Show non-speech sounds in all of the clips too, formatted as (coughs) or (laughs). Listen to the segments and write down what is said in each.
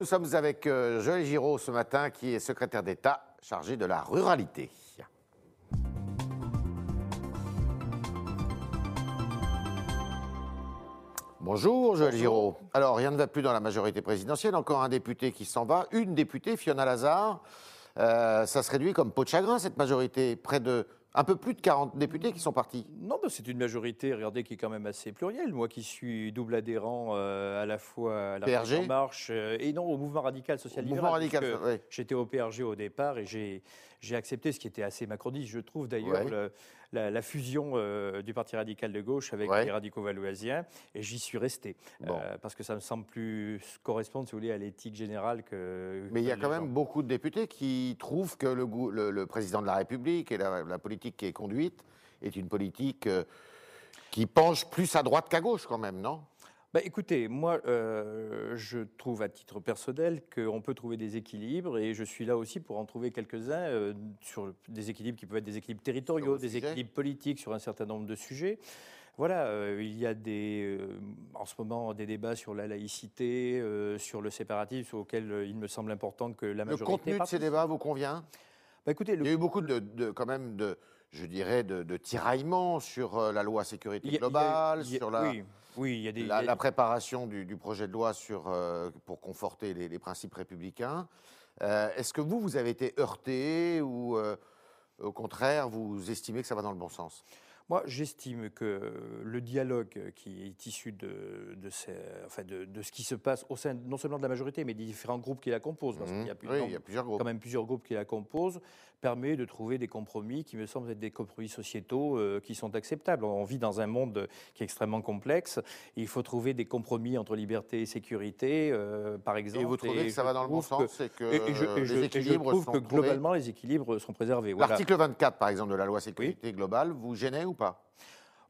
Nous sommes avec euh, Joël Giraud ce matin, qui est secrétaire d'État chargé de la ruralité. Bonjour Joël Giraud. Alors rien ne va plus dans la majorité présidentielle, encore un député qui s'en va, une députée, Fiona Lazare. Euh, ça se réduit comme peau de chagrin cette majorité, près de un peu plus de 40 députés qui sont partis. Non, bah, c'est une majorité, regardez, qui est quand même assez plurielle. Moi qui suis double adhérent euh, à la fois à la PRG En Marche euh, et non au mouvement radical social Mouvement radical, puisque oui. J'étais au PRG au départ et j'ai j'ai accepté ce qui était assez macroniste, je trouve d'ailleurs, Ouais. la, la fusion euh, du Parti radical de gauche avec Ouais. les radicaux valoisiens et j'y suis resté. Bon. Euh, parce que ça me semble plus correspondre, si vous voulez, à l'éthique générale que. Mais il y a quand même beaucoup de députés qui trouvent que le, gou- le- le président de la République et la, la politique qui est conduite est une politique euh, qui penche plus à droite qu'à gauche quand même, non? Bah, écoutez, moi, euh, je trouve à titre personnel qu'on peut trouver des équilibres et je suis là aussi pour en trouver quelques-uns euh, sur des équilibres qui peuvent être des équilibres territoriaux, le des sujet. équilibres politiques sur un certain nombre de sujets. Voilà, euh, il y a des, en ce moment des débats sur la laïcité, sur le séparatisme, auquel il me semble important que la Le majorité. contenu de ces débats vous convient? Bah, écoutez, le Il y a eu beaucoup de, de- quand même de, je dirais, de, de tiraillements sur la loi sécurité a- globale, a- sur la, oui, oui, il y a des. la, la préparation du, du projet de loi sur, euh, pour conforter les, les principes républicains. Euh, Est-ce que vous, vous avez été heurté ou euh, au contraire, vous estimez que ça va dans le bon sens? Moi, j'estime que le dialogue qui est issu de, de, ces- enfin de, de ce qui se passe au sein non seulement de la majorité, mais des différents groupes qui la composent, parce qu'il y. Oui, y a plusieurs groupes. quand même plusieurs groupes qui la composent, permet de trouver des compromis qui me semblent être des compromis sociétaux euh, qui sont acceptables. On vit dans un monde qui est extrêmement complexe. et il faut trouver des compromis entre liberté et sécurité, euh, par exemple. Et vous trouvez que ça va dans le bon que- sens et que et- je, et je- les je équilibres trouve sont que trouvés globalement, les équilibres sont préservés. Voilà. L'article 24, par exemple, de la loi sécurité globale, vous gênait ou pas?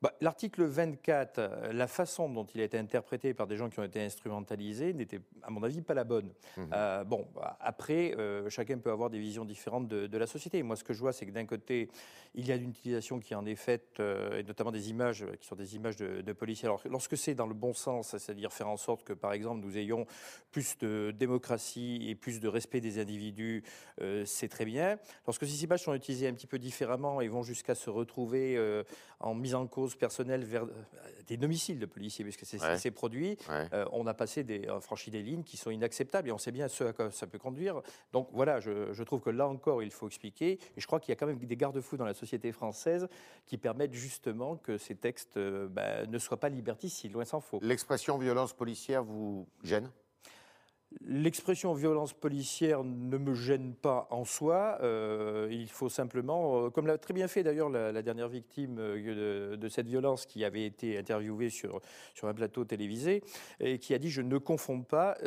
Bah, L'article 24, euh, la façon dont il a été interprété par des gens qui ont été instrumentalisés n'était, à mon avis, pas la bonne. Mhm. Euh, bon, bah, après, euh, chacun peut avoir des visions différentes de, de la société. Moi, ce que je vois, c'est que d'un côté, il y a une utilisation qui en est faite, euh, et notamment des images qui sont des images de, de policiers. Alors, lorsque c'est dans le bon sens, c'est-à-dire faire en sorte que, par exemple, nous ayons plus de démocratie et plus de respect des individus, c'est très bien. Lorsque ces images sont utilisées un petit peu différemment et vont jusqu'à se retrouver en mise en cause personnelle vers euh, des domiciles de policiers, puisque c'est ce Ouais. qui s'est produit, Ouais. euh, on a passé des, franchi des lignes qui sont inacceptables et on sait bien ce à quoi ça peut conduire. Donc voilà, je, je trouve que là encore, il faut expliquer. Et je crois qu'il y a quand même des garde-fous dans la société française qui permettent justement que ces textes euh, bah, ne soient pas liberticides, loin s'en faut. L'expression violence policière vous gêne? L'expression violence policière ne me gêne pas en soi. Euh, il faut simplement, euh, comme l'a très bien fait d'ailleurs la, la dernière victime euh, de, de cette violence qui avait été interviewée sur, sur un plateau télévisé et qui a dit Je ne confonds pas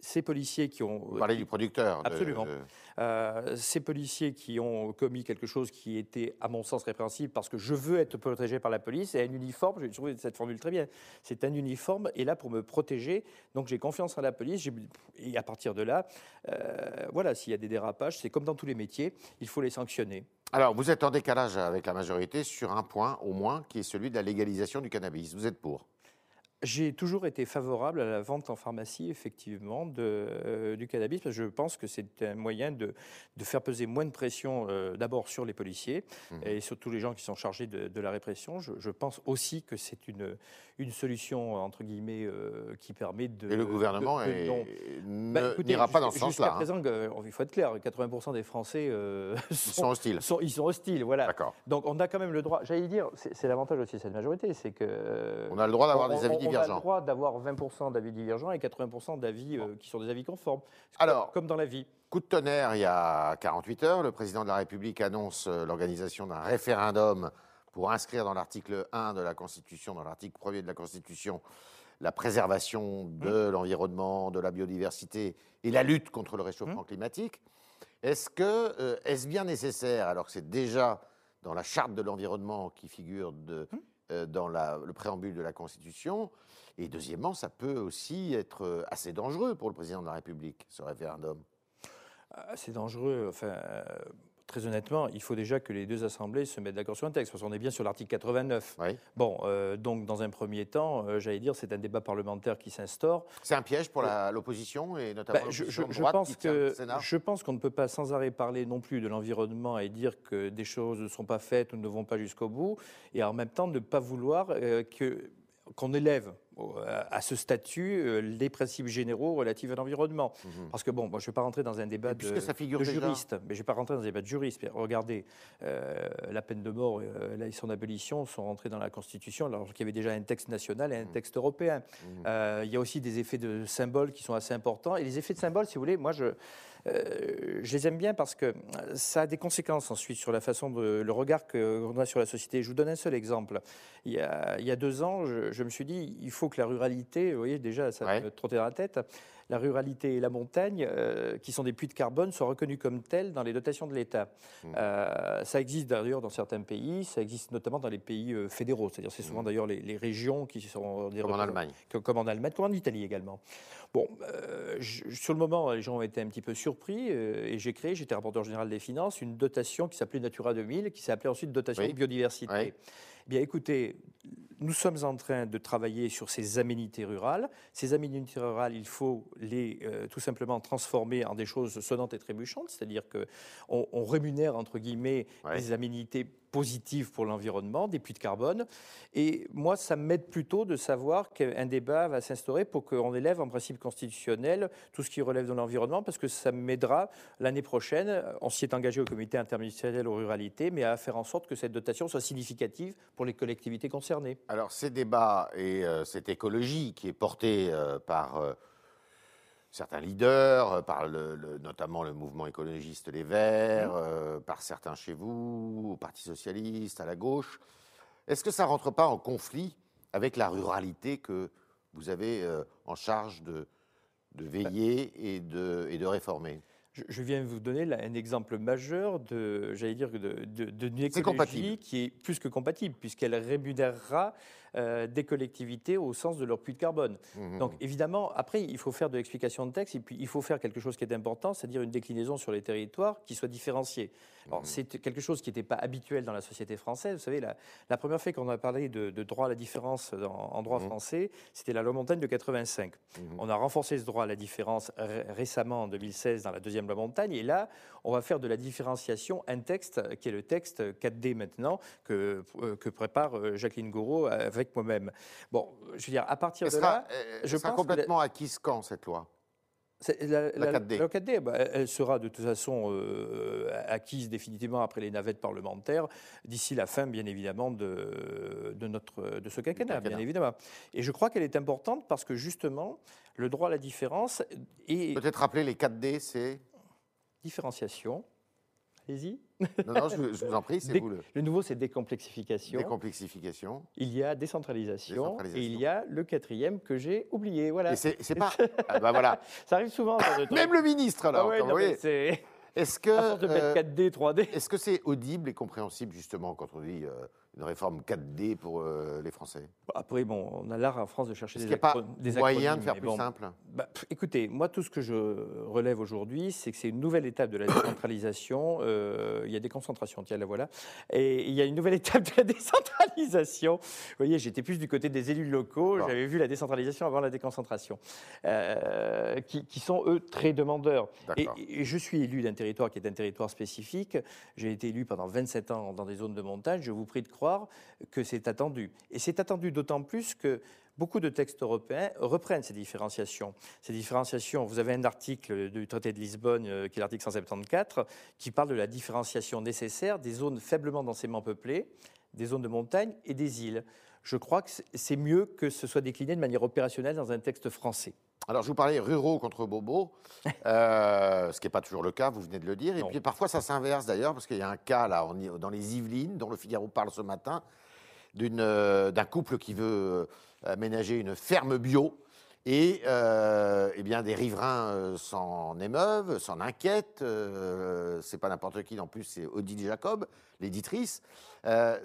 ces policiers qui ont. Vous parlez du producteur. Absolument. de- Euh, ces policiers qui ont commis quelque chose qui était, à mon sens, répréhensible parce que je veux être protégé par la police et un uniforme, j'ai trouvé cette formule très bien, c'est un uniforme est là pour me protéger, donc j'ai confiance en la police et à partir de là, euh, voilà, s'il y a des dérapages, c'est comme dans tous les métiers, il faut les sanctionner. Alors, vous êtes en décalage avec la majorité sur un point, au moins, qui est celui de la légalisation du cannabis. Vous êtes pour? J'ai toujours été favorable à la vente en pharmacie, effectivement, de, euh, du cannabis, parce que je pense que c'est un moyen de, de faire peser moins de pression, euh, d'abord sur les policiers Mhm. et sur tous les gens qui sont chargés de, de la répression. Je, je pense aussi que c'est une, une solution, entre guillemets, euh, qui permet de... Et le gouvernement Bah, n'ira pas dans ce jusqu'à sens-là. hein. présent, euh, il faut être clair, 80% des Français (laughs) Ils sont sont, hostiles. sont- ils sont hostiles, voilà. D'accord. Donc on a quand même le droit, j'allais dire, c'est l'avantage aussi de cette majorité, c'est que... On a le droit d'avoir des avis on- On a le droit d'avoir 20% d'avis divergents et 80% d'avis euh, qui sont des avis conformes. Alors- comme- dans la vie. Coup de tonnerre, il y a 48 heures, le président de la République annonce euh, l'organisation d'un référendum pour inscrire dans l'article 1 de la Constitution, dans l'article 1er de la Constitution, la préservation de l'environnement, de la biodiversité et la lutte contre le réchauffement climatique. Est-ce que euh, est-ce bien nécessaire, alors que c'est déjà dans la charte de l'environnement qui figure de, euh, dans la- le préambule de la Constitution, et deuxièmement, ça peut aussi être euh, assez dangereux pour le président de la République, ce référendum. Ah, C'est dangereux. Enfin, euh, très honnêtement, il faut déjà que les deux assemblées se mettent d'accord sur un texte, parce qu'on est bien sur l'article 89. Bon, euh, donc dans un premier temps, euh, j'allais dire, c'est un débat parlementaire qui s'instaure. C'est un piège pour l'opposition et notamment ben, je, je, pense que je pense qu'on ne peut pas sans arrêt parler non plus de l'environnement et dire que des choses ne sont pas faites ou ne vont pas jusqu'au bout, et en même temps ne pas vouloir euh, que qu'on élève à ce statut euh, les principes généraux relatifs à l'environnement. Mhm. Parce que, bon, moi, je ne vais pas rentrer dans un débat de, juriste, mais je ne vais pas rentrer dans un débat de juriste. Regardez, euh, la peine de mort euh, et son abolition sont rentrées dans la Constitution alors qu'il y avait déjà un texte national et un mhm. texte européen. Mhm. il y a aussi des effets de symboles qui sont assez importants. Et les effets de symboles, si vous voulez, moi, je, je les aime bien parce que ça a des conséquences ensuite sur la façon de le regard qu'on a sur la société. Je vous donne un seul exemple. Il y a, il y a deux ans, je, je, me suis dit, il faut que la ruralité, vous voyez, déjà, ça me trottait dans la tête, la ruralité et la montagne, euh, qui sont des puits de carbone, sont reconnus comme tels dans les dotations de l'État. Mmh. Euh, ça existe d'ailleurs dans certains pays, ça existe notamment dans les pays euh, fédéraux, c'est-à-dire c'est souvent mmh. d'ailleurs les, régions qui sont... Des comme en Allemagne. Comme en Allemagne, comme en Italie également. Bon, sur le moment, les gens ont été un petit peu surpris et j'ai créé, j'étais rapporteur général des finances, une dotation qui s'appelait Natura 2000, qui appelée ensuite dotation de biodiversité. Bien écoutez, nous sommes en train de travailler sur ces aménités rurales. Ces aménités rurales, il faut les euh, tout simplement transformer en des choses sonnantes et trébuchantes, c'est-à-dire qu'on on rémunère entre guillemets les aménités positives pour l'environnement, des puits de carbone. Et moi, ça m'aide plutôt de savoir qu'un débat va s'instaurer pour qu'on élève en principe constitutionnel tout ce qui relève de l'environnement, parce que ça m'aidera l'année prochaine. On s'y est engagé au comité interministériel aux ruralités, mais à faire en sorte que cette dotation soit significative pour les collectivités concernées. Alors, ces débats et euh, cette écologie qui est portée euh, par. Euh, certains leaders, euh, par le, notamment le mouvement écologiste Les Verts, euh, par certains chez vous, au Parti socialiste, à la gauche. Est-ce que ça ne rentre pas en conflit avec la ruralité que vous avez euh, en charge de, de veiller et de, et de réformer? Je viens vous donner un exemple majeur de, j'allais dire, de, de, écologie qui est plus que compatible, puisqu'elle rémunérera euh, des collectivités au sens de leur puits de carbone. Mmh. Donc évidemment, après, il faut faire de l'explication de texte et puis il faut faire quelque chose qui est important, c'est-à-dire une déclinaison sur les territoires qui soit différenciée. Alors mmh. c'est quelque chose qui n'était pas habituel dans la société française. Vous savez, la, la première fois qu'on a parlé de, droit à la différence en droit mmh. français, c'était la loi Montagne de 85. On a renforcé ce droit à la différence récemment en 2016 dans la deuxième loi Montagne. Et là, on va faire de la différenciation un texte qui est le texte 4D maintenant que, euh, que prépare euh, Jacqueline Gouraud avec moi-même. Bon, je veux dire, à partir de là, euh, je sera complètement acquise quand cette loi? La, 4D, bah, elle sera de toute façon acquise définitivement après les navettes parlementaires, d'ici la fin, bien évidemment, de, de, notre, de ce quinquennat, bien évidemment. Et je crois qu'elle est importante parce que justement, le droit à la différence est... Peut-être rappeler les 4D, c'est? Différenciation. Allez-y. Non, non, je, vous en prie, c'est vous le... Le nouveau, c'est décomplexification. Décomplexification. Il y a décentralisation, et il y a le quatrième que j'ai oublié. Voilà. Et c'est pas. ah bah voilà. (laughs) Ça arrive souvent. Même le ministre, alors. Ah ouais, c'est. Est-ce que. À force de mettre 4D, 3D. Est-ce que c'est audible et compréhensible, justement, quand on dit. Euh, une réforme 4D pour euh, les Français Après, bon, on a l'art en France de chercher des, qu'il n'y a pas des moyen de faire plus simple? Bah, Écoutez, moi, tout ce que je relève aujourd'hui, c'est que c'est une nouvelle étape de la (coughs) décentralisation. Euh, il y a des concentrations, tiens, la voilà. Et il y a une nouvelle (laughs) étape de la décentralisation. Vous voyez, j'étais plus du côté des élus locaux. J'avais vu la décentralisation avant la déconcentration, euh, qui, sont, eux, très demandeurs. Et, et, je suis élu d'un territoire qui est un territoire spécifique. J'ai été élu pendant 27 ans dans des zones de montagne. Je vous prie de croire que c'est attendu. Et c'est attendu d'autant plus que beaucoup de textes européens reprennent ces différenciations. Ces différenciations, vous avez un article du traité de Lisbonne, euh, qui est l'article 174, qui parle de la différenciation nécessaire des zones faiblement densément peuplées, des zones de montagne et des îles. Je crois que c'est mieux que ce soit décliné de manière opérationnelle dans un texte français. Alors, je vous parlais ruraux contre bobos, (laughs) euh, ce qui n'est pas toujours le cas, vous venez de le dire. Et puis, parfois, ça s'inverse d'ailleurs, parce qu'il y a un cas là, dans les Yvelines, dont le Figaro parle ce matin, euh, d'un couple qui veut euh, aménager une ferme bio et euh, eh bien, des riverains euh, s'en émeuvent, s'en inquiètent. Euh, c'est pas n'importe qui, en plus, c'est Odile Jacob, l'éditrice.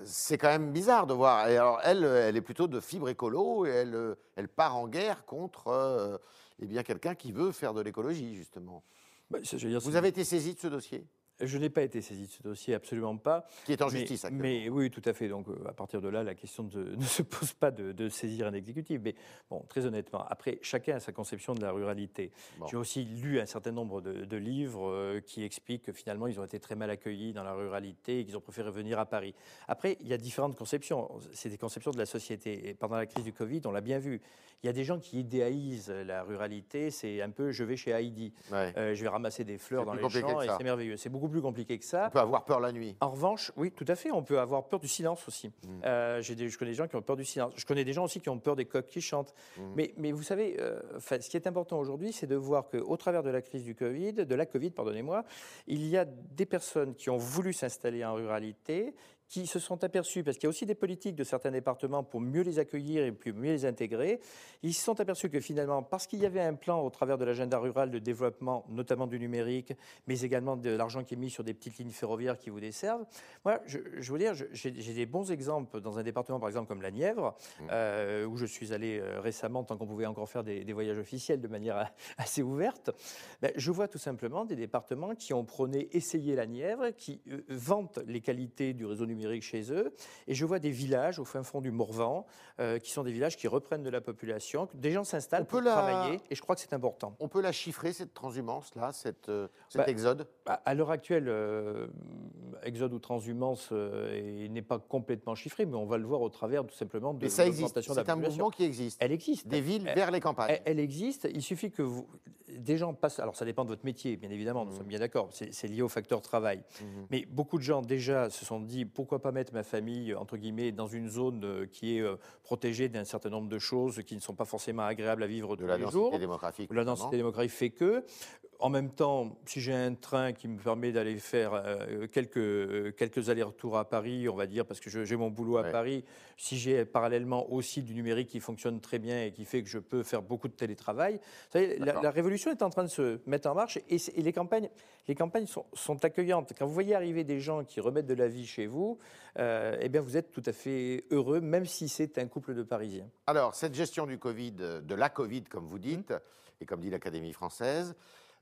c'est quand même bizarre de voir. Et alors, elle, elle est plutôt de fibre écolo et elle, elle part en guerre contre eh bien, quelqu'un qui veut faire de l'écologie, justement. Bah, Vous avez été saisi de ce dossier? Je n'ai pas été saisi de ce dossier, absolument pas. Qui est en justice actuellement. Mais oui, tout à fait. Donc, euh, à partir de là, la question (laughs) ne se pose pas de, saisir un exécutif. Mais bon, très honnêtement, après, chacun a sa conception de la ruralité. J'ai aussi lu un certain nombre de, livres euh, qui expliquent que finalement, ils ont été très mal accueillis dans la ruralité et qu'ils ont préféré venir à Paris. Après, il y a différentes conceptions. C'est des conceptions de la société. Et pendant la crise du Covid, on l'a bien vu. Il y a des gens qui idéalisent la ruralité. C'est un peu, je vais chez Heidi, euh, je vais ramasser des fleurs dans les champs et c'est merveilleux. C'est beaucoup plus compliqué que ça. On peut avoir peur la nuit. En revanche, oui, tout à fait, on peut avoir peur du silence aussi. Mm. Euh, des, je connais des gens qui ont peur du silence. Je connais des gens aussi qui ont peur des coqs qui chantent. Mm. Mais, mais, vous savez, euh, ce qui est important aujourd'hui, c'est de voir qu'au travers de la crise du Covid, de la Covid, pardonnez-moi, il y a des personnes qui ont voulu s'installer en ruralité, qui se sont aperçus, parce qu'il y a aussi des politiques de certains départements pour mieux les accueillir et puis mieux les intégrer, ils se sont aperçus que finalement, parce qu'il y avait un plan au travers de l'agenda rural de développement, notamment du numérique, mais également de l'argent qui est mis sur des petites lignes ferroviaires qui vous desservent, moi, je, je veux dire, j'ai des bons exemples dans un département, par exemple, comme la Nièvre, mmh. euh, où je suis allé euh, récemment, tant qu'on pouvait encore faire des, voyages officiels de manière (laughs) assez ouverte. Ben, je vois tout simplement des départements qui ont prôné essayer la Nièvre, qui euh, vantent les qualités du réseau numérique chez eux. Et je vois des villages au fin fond du Morvan, euh, qui sont des villages qui reprennent de la population. Des gens s'installent pour travailler, et je crois que c'est important. On peut la chiffrer, cette transhumance-là, cette, euh, cet bah, exode bah, À l'heure actuelle, euh, exode ou transhumance n'est pas complètement chiffré, mais on va le voir au travers tout simplement de l'augmentation de la population. C'est un mouvement qui existe. Elle existe. Des villes vers les campagnes. Elle, existe. Il suffit que vous, des gens passent. Alors ça dépend de votre métier, bien évidemment, nous mmh. sommes bien d'accord. C'est lié au facteur travail. Mmh. Mais beaucoup de gens déjà se sont dit pourquoi pas mettre ma famille, entre guillemets, dans une zone euh, qui est euh, protégée d'un certain nombre de choses qui ne sont pas forcément agréables à vivre de tous les jours. Démographique, la densité démographique fait que, en même temps, si j'ai un train qui me permet d'aller faire euh, quelques, quelques allers-retours à Paris, on va dire, parce que j'ai mon boulot à Paris, si j'ai parallèlement aussi du numérique qui fonctionne très bien et qui fait que je peux faire beaucoup de télétravail, vous savez, la, révolution est en train de se mettre en marche et, les campagnes, les campagnes sont, sont, accueillantes. Quand vous voyez arriver des gens qui remettent de la vie chez vous, euh, eh bien vous êtes tout à fait heureux, même si c'est un couple de Parisiens. Alors, cette gestion du Covid, de la Covid, comme vous dites, mmh. et comme dit l'Académie française,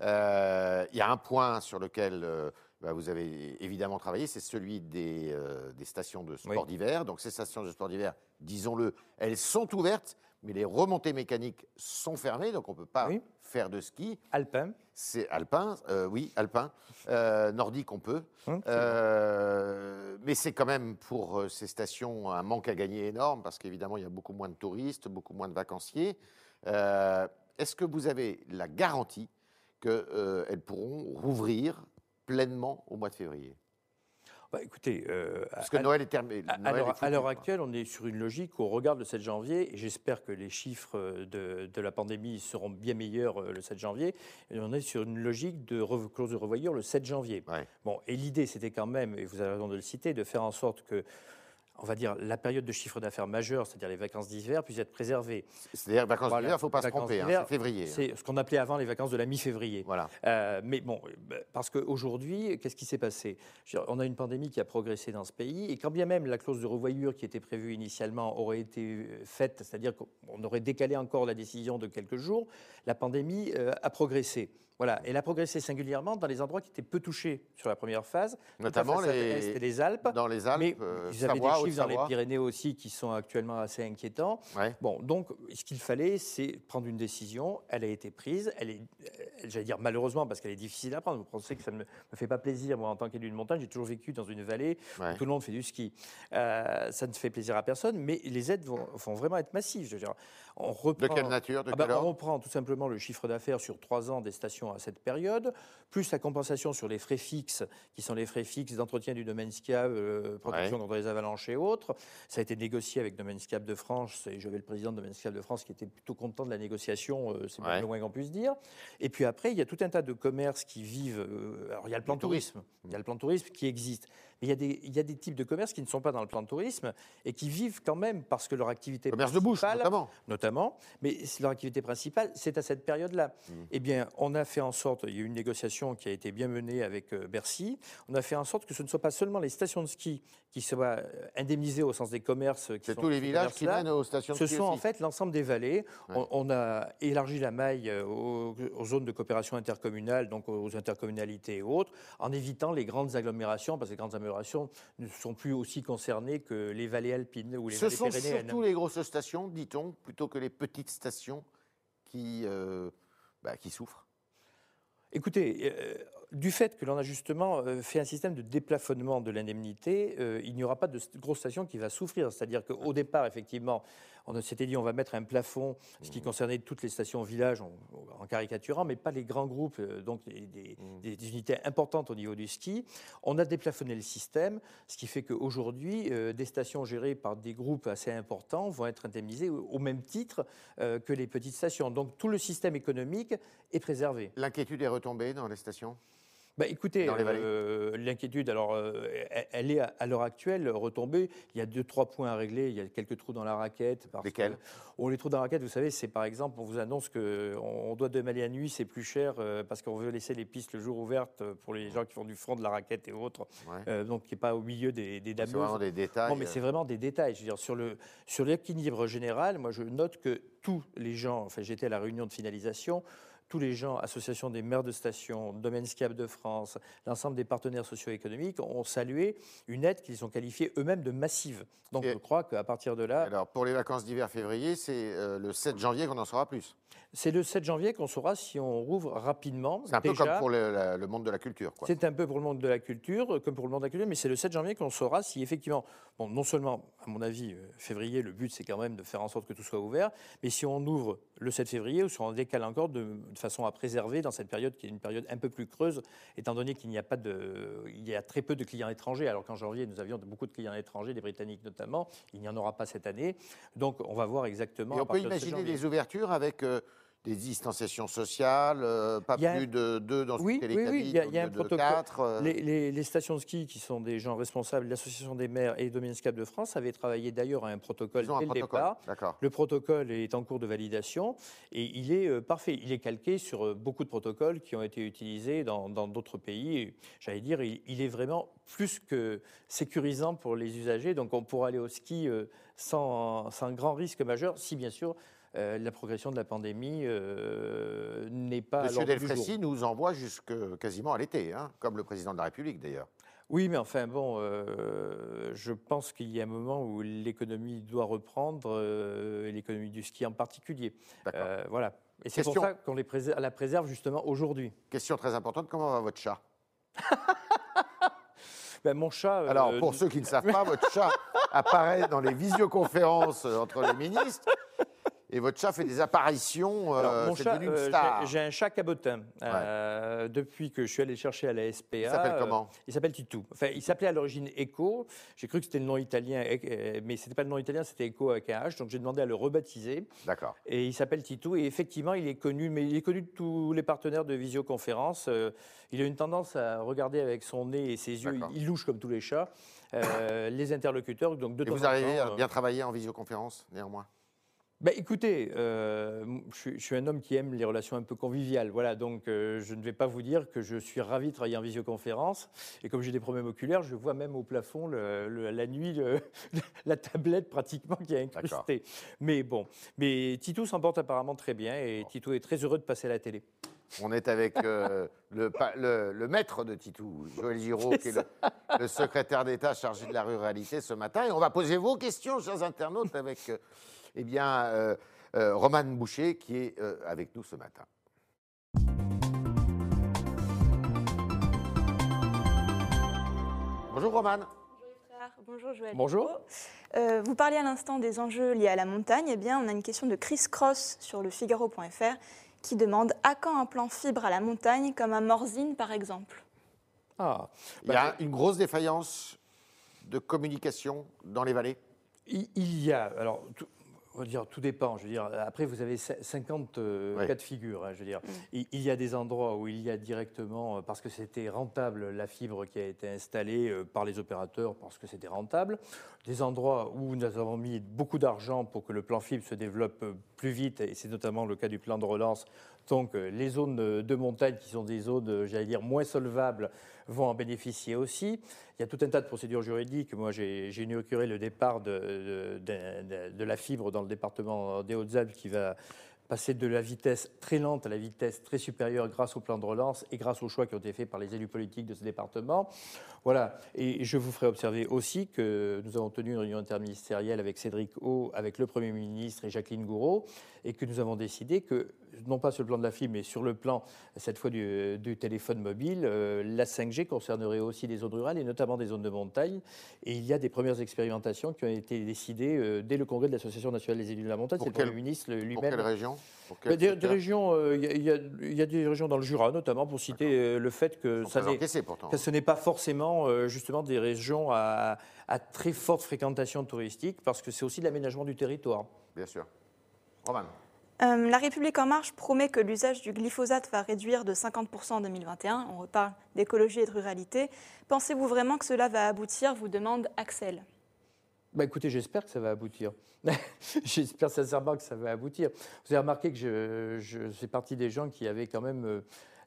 euh, il y a un point sur lequel euh, bah, vous avez évidemment travaillé, c'est celui des, euh, stations de sport d'hiver. Donc ces stations de sport d'hiver, disons-le, elles sont ouvertes, mais les remontées mécaniques sont fermées, donc on ne peut pas faire de ski. Alpin. C'est alpin, oui, alpin. nordique, on peut. Hum, mais c'est quand même pour ces stations un manque à gagner énorme, parce qu'évidemment, il y a beaucoup moins de touristes, beaucoup moins de vacanciers. Est-ce que vous avez la garantie qu'elles euh, pourront rouvrir pleinement au mois de février bah, écoutez, euh, Parce que Noël est terminé. À, l'heure actuelle, on est sur une logique où on regarde le 7 janvier, et j'espère que les chiffres de, de, la pandémie seront bien meilleurs euh, le 7 janvier. Et on est sur une logique de clause de revoyure le 7 janvier. Bon, et l'idée, c'était quand même, et vous avez raison de le citer, de faire en sorte que on va dire, la période de chiffre d'affaires majeur, c'est-à-dire les vacances d'hiver, puisse être préservée. C'est-à-dire vacances d'hiver, il ne faut pas se tromper, hein, c'est février. Hein. C'est ce qu'on appelait avant les vacances de la mi-février. Voilà. Euh, mais bon, bah, parce qu'aujourd'hui, qu'est-ce qui s'est passé? On a une pandémie qui a progressé dans ce pays, et quand bien même la clause de revoyure qui était prévue initialement aurait été faite, c'est-à-dire qu'on aurait décalé encore la décision de quelques jours, la pandémie euh, a progressé. Voilà, elle a progressé singulièrement dans les endroits qui étaient peu touchés sur la première phase, notamment les, les Alpes. Dans les Alpes, mais euh, vous avez des chiffres dans les Pyrénées aussi qui sont actuellement assez inquiétants. Bon, donc ce qu'il fallait, c'est prendre une décision. Elle a été prise. Elle est, j'allais dire malheureusement parce qu'elle est difficile à prendre. Vous pensez que ça ne me, fait pas plaisir moi en tant qu'élu de montagne. J'ai toujours vécu dans une vallée où tout le monde fait du ski. Euh, ça ne fait plaisir à personne, mais les aides vont, vont vraiment être massives. Je veux dire, on reprend, de quelle nature ah bah, On reprend tout simplement le chiffre d'affaires sur trois ans des stations à cette période, plus la compensation sur les frais fixes, qui sont les frais fixes d'entretien du domaine skiable, euh, protection contre les avalanches et autres. Ça a été négocié avec Domaine Skiable de France, et j'avais le président de Domaine Skiable de France qui était plutôt content de la négociation, euh, c'est le moins qu'on puisse dire. Et puis après, il y a tout un tas de commerces qui vivent. Euh, alors il y a le plan tourisme, il y a le plan tourisme qui existe. Mais il y, a des, il y a des types de commerces qui ne sont pas dans le plan de tourisme et qui vivent quand même parce que leur activité Commerce de bouche, notamment. Notamment. Mais leur activité principale, c'est à cette période-là. Mmh. Eh bien, on a fait en sorte, il y a eu une négociation qui a été bien menée avec euh, Bercy, on a fait en sorte que ce ne soit pas seulement les stations de ski qui soient euh, indemnisées au sens des commerces. C'est tous les villages qui mènent aux stations de ski. Ce sont en fait l'ensemble des vallées. On, a élargi la maille euh, aux, zones de coopération intercommunale, donc aux intercommunalités et autres, en évitant les grandes agglomérations, parce que les grandes agglomérations ne sont plus aussi concernées que les vallées alpines ou les Ce vallées sont pyrénéennes. surtout les grosses stations, dit-on, plutôt que les petites stations qui, euh, bah, qui souffrent. Écoutez, euh, du fait que l'on a justement euh, fait un système de déplafonnement de l'indemnité, euh, il n'y aura pas de grosse station qui va souffrir. C'est-à-dire qu'au départ, effectivement, on s'était dit on va mettre un plafond, ce qui concernait toutes les stations villages en, en caricaturant, mais pas les grands groupes, euh, donc des, des- unités importantes au niveau du ski. On a déplafonné le système, ce qui fait qu'aujourd'hui, euh, des stations gérées par des groupes assez importants vont être indemnisées au, au même titre euh, que les petites stations. Donc tout le système économique est préservé. L'inquiétude est retombée dans les stations? Bah, écoutez, euh, l'inquiétude, alors, euh, elle- est à, à l'heure actuelle retombée. Il y a deux, trois points à régler. Il y a quelques trous dans la raquette. Lesquels? que- oh, Les trous dans la raquette, vous savez, c'est par exemple, on vous annonce qu'on on doit démaler à nuit, c'est plus cher euh, parce qu'on veut laisser les pistes le jour ouvertes pour les gens qui font du front de la raquette et autres, Ouais. donc qui n'est pas au milieu des, des C'est vraiment des détails. Non, mais c'est vraiment des détails. Je veux dire, sur le sur l'équilibre général, moi, je note que tous les gens, enfin, j'étais à la réunion de finalisation, tous les gens, Association des maires de station, Domaine Skiable de France, l'ensemble des partenaires socio-économiques ont salué une aide qu'ils ont qualifiée eux-mêmes de massive. Donc, Et- je crois qu'à partir de là, Alors, pour les vacances d'hiver-février, c'est euh, le 7 janvier qu'on en saura plus. c'est le 7 janvier qu'on saura si on rouvre rapidement. C'est un peu comme pour le, la- le monde de la culture. C'est un peu pour le monde de la culture, comme pour le monde de la culture, mais c'est le 7 janvier qu'on saura si effectivement, bon, non seulement, à mon avis, euh, février, le but c'est quand même de faire en sorte que tout soit ouvert, mais si on ouvre le 7 février ou si on décale encore de, de façon à préserver dans cette période qui est une période un peu plus creuse, étant donné qu'il n'y a pas de, il y a très peu de clients étrangers, alors qu'en janvier nous avions beaucoup de clients étrangers, des Britanniques notamment, il n'y en aura pas cette année, donc on va voir exactement. Et on peut de imaginer des ouvertures avec euh, des distanciations sociales, euh, pas a- plus de deux dans Oui, toutes oui, les oui, il y a- il y a un de protocole. quatre. euh, Les, les- les stations de ski, qui sont des gens responsables, l'Association des maires et Domaine Skiable de France, avaient travaillé d'ailleurs à un protocole ont un dès le protocole. départ. D'accord. Le protocole est en cours de validation et il est euh, parfait. Il est calqué sur euh, beaucoup de protocoles qui ont été utilisés dans d'autres pays. J'allais dire, il, il est vraiment plus que sécurisant pour les usagers. Donc on pourra aller au ski sans, sans grand risque majeur, si bien sûr euh, la progression de la pandémie euh, n'est pas Monsieur. Delfrécy nous envoie jusque quasiment à l'été, hein, comme le président de la République d'ailleurs. Oui, mais enfin bon, euh, je pense qu'il y a un moment où l'économie doit reprendre, et l'économie du ski en particulier. Voilà. Et c'est pour ça qu'on la préserve justement aujourd'hui. Question très importante, comment va votre chat? (laughs) Ben, mon chat. euh, Alors, pour ceux qui ne savent pas, votre chat apparaît dans les (laughs) visioconférences entre les ministres. Et votre chat fait des apparitions, alors, euh, mon c'est chat, une euh, star. j'ai- un chat cabotin. euh, depuis que je suis allé le chercher à la SPA. Il s'appelle comment? Il s'appelle Titou. Enfin, il s'appelait à l'origine Echo. J'ai cru que c'était le nom italien, mais c'était pas le nom italien, c'était Echo avec un H. Donc j'ai demandé à le rebaptiser. D'accord. Et il s'appelle Titou. Et effectivement, il est connu, mais il est connu de tous les partenaires de visioconférence. Il a une tendance à regarder avec son nez et ses yeux. Il, louche comme tous les chats. les interlocuteurs. Donc de Et vous arrivez temps, à bien travailler en visioconférence, néanmoins? Ben, écoutez, euh, je, suis- je suis un homme qui aime les relations un peu conviviales. Voilà, donc euh, je ne vais pas vous dire que je suis ravi de travailler en visioconférence. Et comme j'ai des problèmes oculaires, je vois même au plafond le- le- la nuit le- (laughs) la tablette pratiquement qui est incrustée. Mais bon, mais Tito s'en porte apparemment très bien et Tito est très heureux de passer à la télé. On est avec euh, (laughs) le, pa- le- le maître de Titou, Joël Giraud, qui est le, le secrétaire d'État chargé de la ruralité ce matin. Et on va poser vos questions, chers internautes, avec eh bien, euh, euh, Romane Boucher, qui est euh, avec nous ce matin. Bonjour Romane. Bonjour Joël. Bonjour. Euh, vous parliez à l'instant des enjeux liés à la montagne. Eh bien, on a une question de Chris Cross sur le Figaro.fr qui demande à quand un plan fibre à la montagne comme à Morzine par exemple? Ah, Il y a une grosse défaillance de communication dans les vallées? il il y a, alors, tout, on va dire, tout dépend. Je veux dire, après, vous avez cin- 50 euh, Oui. cas de figure. hein, je veux dire, il, il y a des endroits où il y a directement, euh, parce que c'était rentable, la fibre qui a été installée euh, par les opérateurs, parce que c'était rentable. Des endroits où nous avons mis beaucoup d'argent pour que le plan fibre se développe plus vite, et c'est notamment le cas du plan de relance. Donc, les zones de montagne, qui sont des zones, euh, j'allais dire, moins solvables, vont en bénéficier aussi. Il y a tout un tas de procédures juridiques. Moi, j'ai inauguré le départ de la fibre dans le département des Hautes-Alpes qui va passer de la vitesse très lente à la vitesse très supérieure grâce au plan de relance et grâce aux choix qui ont été faits par les élus politiques de ce département. Voilà. Et je vous ferai observer aussi que nous avons tenu une réunion interministérielle avec Cédric O, avec le Premier ministre et Jacqueline Gouraud, et que nous avons décidé que, non pas sur le plan de la fibre, mais sur le plan, cette fois, du, téléphone mobile, euh, la 5G concernerait aussi des zones rurales et notamment des zones de montagne. Et il y a des premières expérimentations qui ont été décidées euh, dès le congrès de l'Association nationale des élus de la montagne. C'est le Premier ministre lui-même. Pour quelle région? Bah, des, régions, euh, il y, a des régions dans le Jura, notamment, pour citer le fait que, ça que ce n'est pas forcément justement des régions à, à très forte fréquentation touristique, parce que c'est aussi l'aménagement du territoire. Bien sûr. Roman. Euh, la République en marche promet que l'usage du glyphosate va réduire de 50% en 2021. On reparle d'écologie et de ruralité. Pensez-vous vraiment que cela va aboutir? Vous demande Axel. Bah écoutez, j'espère que ça va aboutir. (laughs) j'espère sincèrement que ça va aboutir. Vous avez remarqué que je, fais partie des gens qui avaient quand même euh,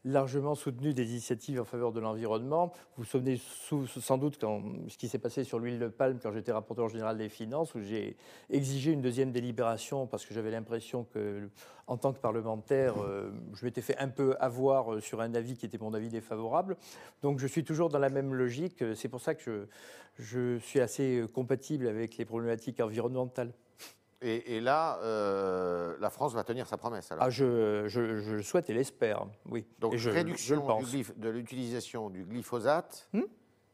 largement soutenu des initiatives en faveur de l'environnement. Vous vous souvenez sans doute quand, ce qui s'est passé sur l'huile de palme quand j'étais rapporteur général des finances, où j'ai exigé une deuxième délibération parce que j'avais l'impression que, en tant que parlementaire, euh, je m'étais fait un peu avoir euh, sur un avis qui était mon avis défavorable. Donc je suis toujours dans la même logique. C'est pour ça que je suis assez compatible avec les problématiques environnementales. Et, là, euh, la France va tenir sa promesse. Alors. Ah, je, je, le souhaite et l'espère, oui. Donc réduction de l'utilisation du glyphosate hmm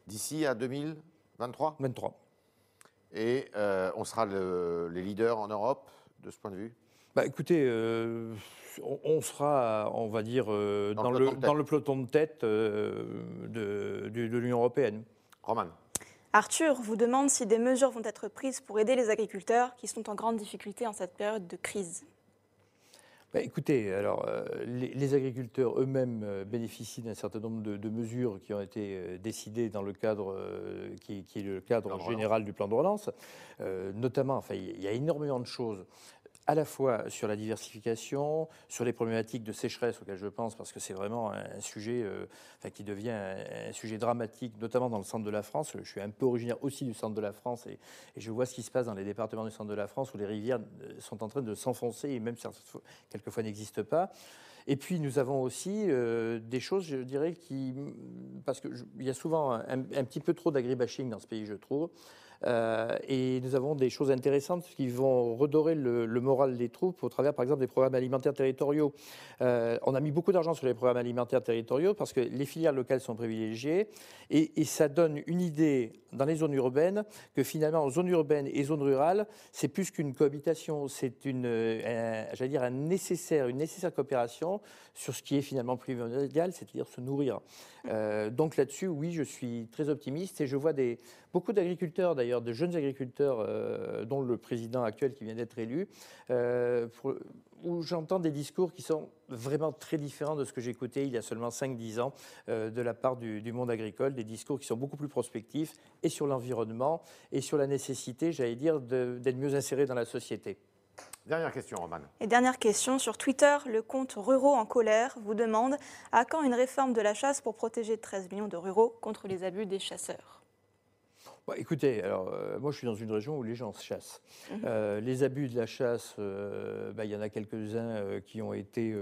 d'ici à 2023 23. Et euh, on sera les leaders en Europe de ce point de vue? Bah, Écoutez, euh, on, sera, on va dire, dans, le, dans, le, peloton de tête de, de, de l'Union européenne. Roman Arthur vous demande si des mesures vont être prises pour aider les agriculteurs qui sont en grande difficulté en cette période de crise. Bah, écoutez, alors, euh, les, agriculteurs eux-mêmes euh, bénéficient d'un certain nombre de, mesures qui ont été euh, décidées dans le cadre qui, qui, est le cadre général du plan de relance. notamment, enfin, il y a énormément de choses à la fois sur la diversification, sur les problématiques de sécheresse auxquelles je pense, parce que c'est vraiment un sujet euh, qui devient un, sujet dramatique, notamment dans le centre de la France. Je suis un peu originaire aussi du centre de la France et, je vois ce qui se passe dans les départements du centre de la France où les rivières euh, sont en train de s'enfoncer et même quelquefois n'existent pas. Et puis nous avons aussi euh, des choses, je dirais, qui. Parce qu'il y a souvent un, un petit peu trop d'agribashing dans ce pays, je trouve. Euh, et nous avons des choses intéressantes qui vont redorer le, moral des troupes au travers, par exemple, des programmes alimentaires territoriaux. Euh, on a mis beaucoup d'argent sur les programmes alimentaires territoriaux parce que les filières locales sont privilégiées et, ça donne une idée dans les zones urbaines que finalement, zones urbaines et zones rurales, c'est plus qu'une cohabitation, c'est une, dire, un nécessaire, une nécessaire coopération sur ce qui est finalement primordial, c'est-à-dire se nourrir. Euh, donc là-dessus, oui, je suis très optimiste et je vois des, beaucoup d'agriculteurs, d'ailleurs, de jeunes agriculteurs, euh, dont le président actuel qui vient d'être élu, euh, où j'entends des discours qui sont vraiment très différents de ce que j'écoutais il y a seulement 5-10 ans de la part du, du, monde agricole, des discours qui sont beaucoup plus prospectifs et sur l'environnement et sur la nécessité, j'allais dire, d'être mieux inséré dans la société. Dernière question, Roman. Et dernière question, sur Twitter, le compte Ruraux en colère vous demande à quand une réforme de la chasse pour protéger 13 millions de ruraux contre les abus des chasseurs? Bah, écoutez, alors euh, moi je suis dans une région où les gens se chassent. Mhm. Euh, les abus de la chasse, euh, bah, il y en a quelques-uns qui ont été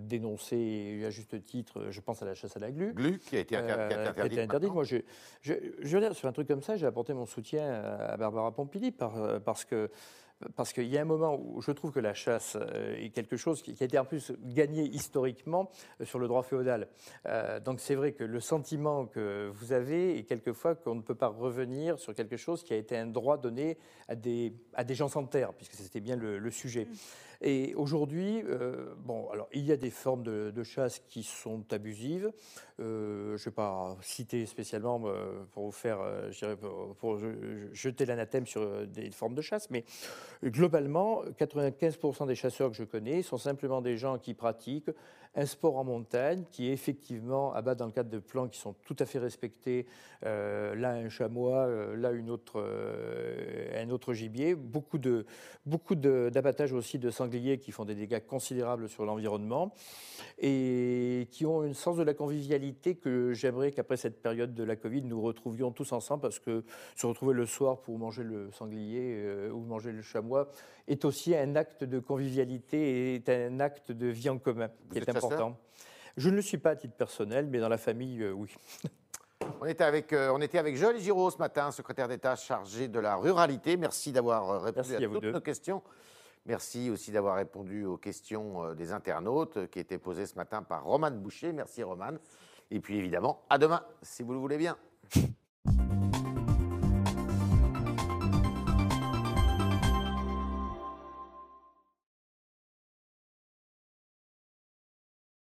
dénoncés à juste titre. Je pense à la chasse à la glu. Glu qui a été, interdite. Moi, je, je, je, sur un truc comme ça, j'ai apporté mon soutien à Barbara Pompili parce que parce qu'il y a un moment où je trouve que la chasse euh, est quelque chose qui, a été en plus gagné historiquement euh, sur le droit féodal. Euh, donc c'est vrai que le sentiment que vous avez est quelquefois qu'on ne peut pas revenir sur quelque chose qui a été un droit donné à des, à des gens sans terre, puisque c'était bien le, sujet. Mm. Et aujourd'hui, euh, bon, alors il y a des formes de, chasse qui sont abusives. Euh, je ne vais pas citer spécialement euh, pour vous faire, pour, jeter l'anathème sur des formes de chasse, mais globalement, 95% des chasseurs que je connais sont simplement des gens qui pratiquent un sport en montagne qui effectivement abat dans le cadre de plans qui sont tout à fait respectés. Euh, là, un chamois, euh, là, une autre, euh, un autre gibier. Beaucoup de beaucoup d'abattage aussi de sangliers qui font des dégâts considérables sur l'environnement et qui ont une sens de la convivialité que j'aimerais qu'après cette période de la Covid, nous retrouvions tous ensemble parce que se retrouver le soir pour manger le sanglier ou manger le chamois est aussi un acte de convivialité et est un acte de vie en commun Vous qui êtes est chasseur important. Je ne le suis pas à titre personnel, mais dans la famille, euh, oui. (laughs) On était avec, euh, on était avec Joël Giraud ce matin, secrétaire d'État chargé de la ruralité. Merci d'avoir euh, répondu Merci à, toutes deux. nos questions. Merci aussi d'avoir répondu aux questions des internautes qui étaient posées ce matin par Romane Boucher. Merci Romane. Et puis évidemment, à demain, si vous le voulez bien. (laughs)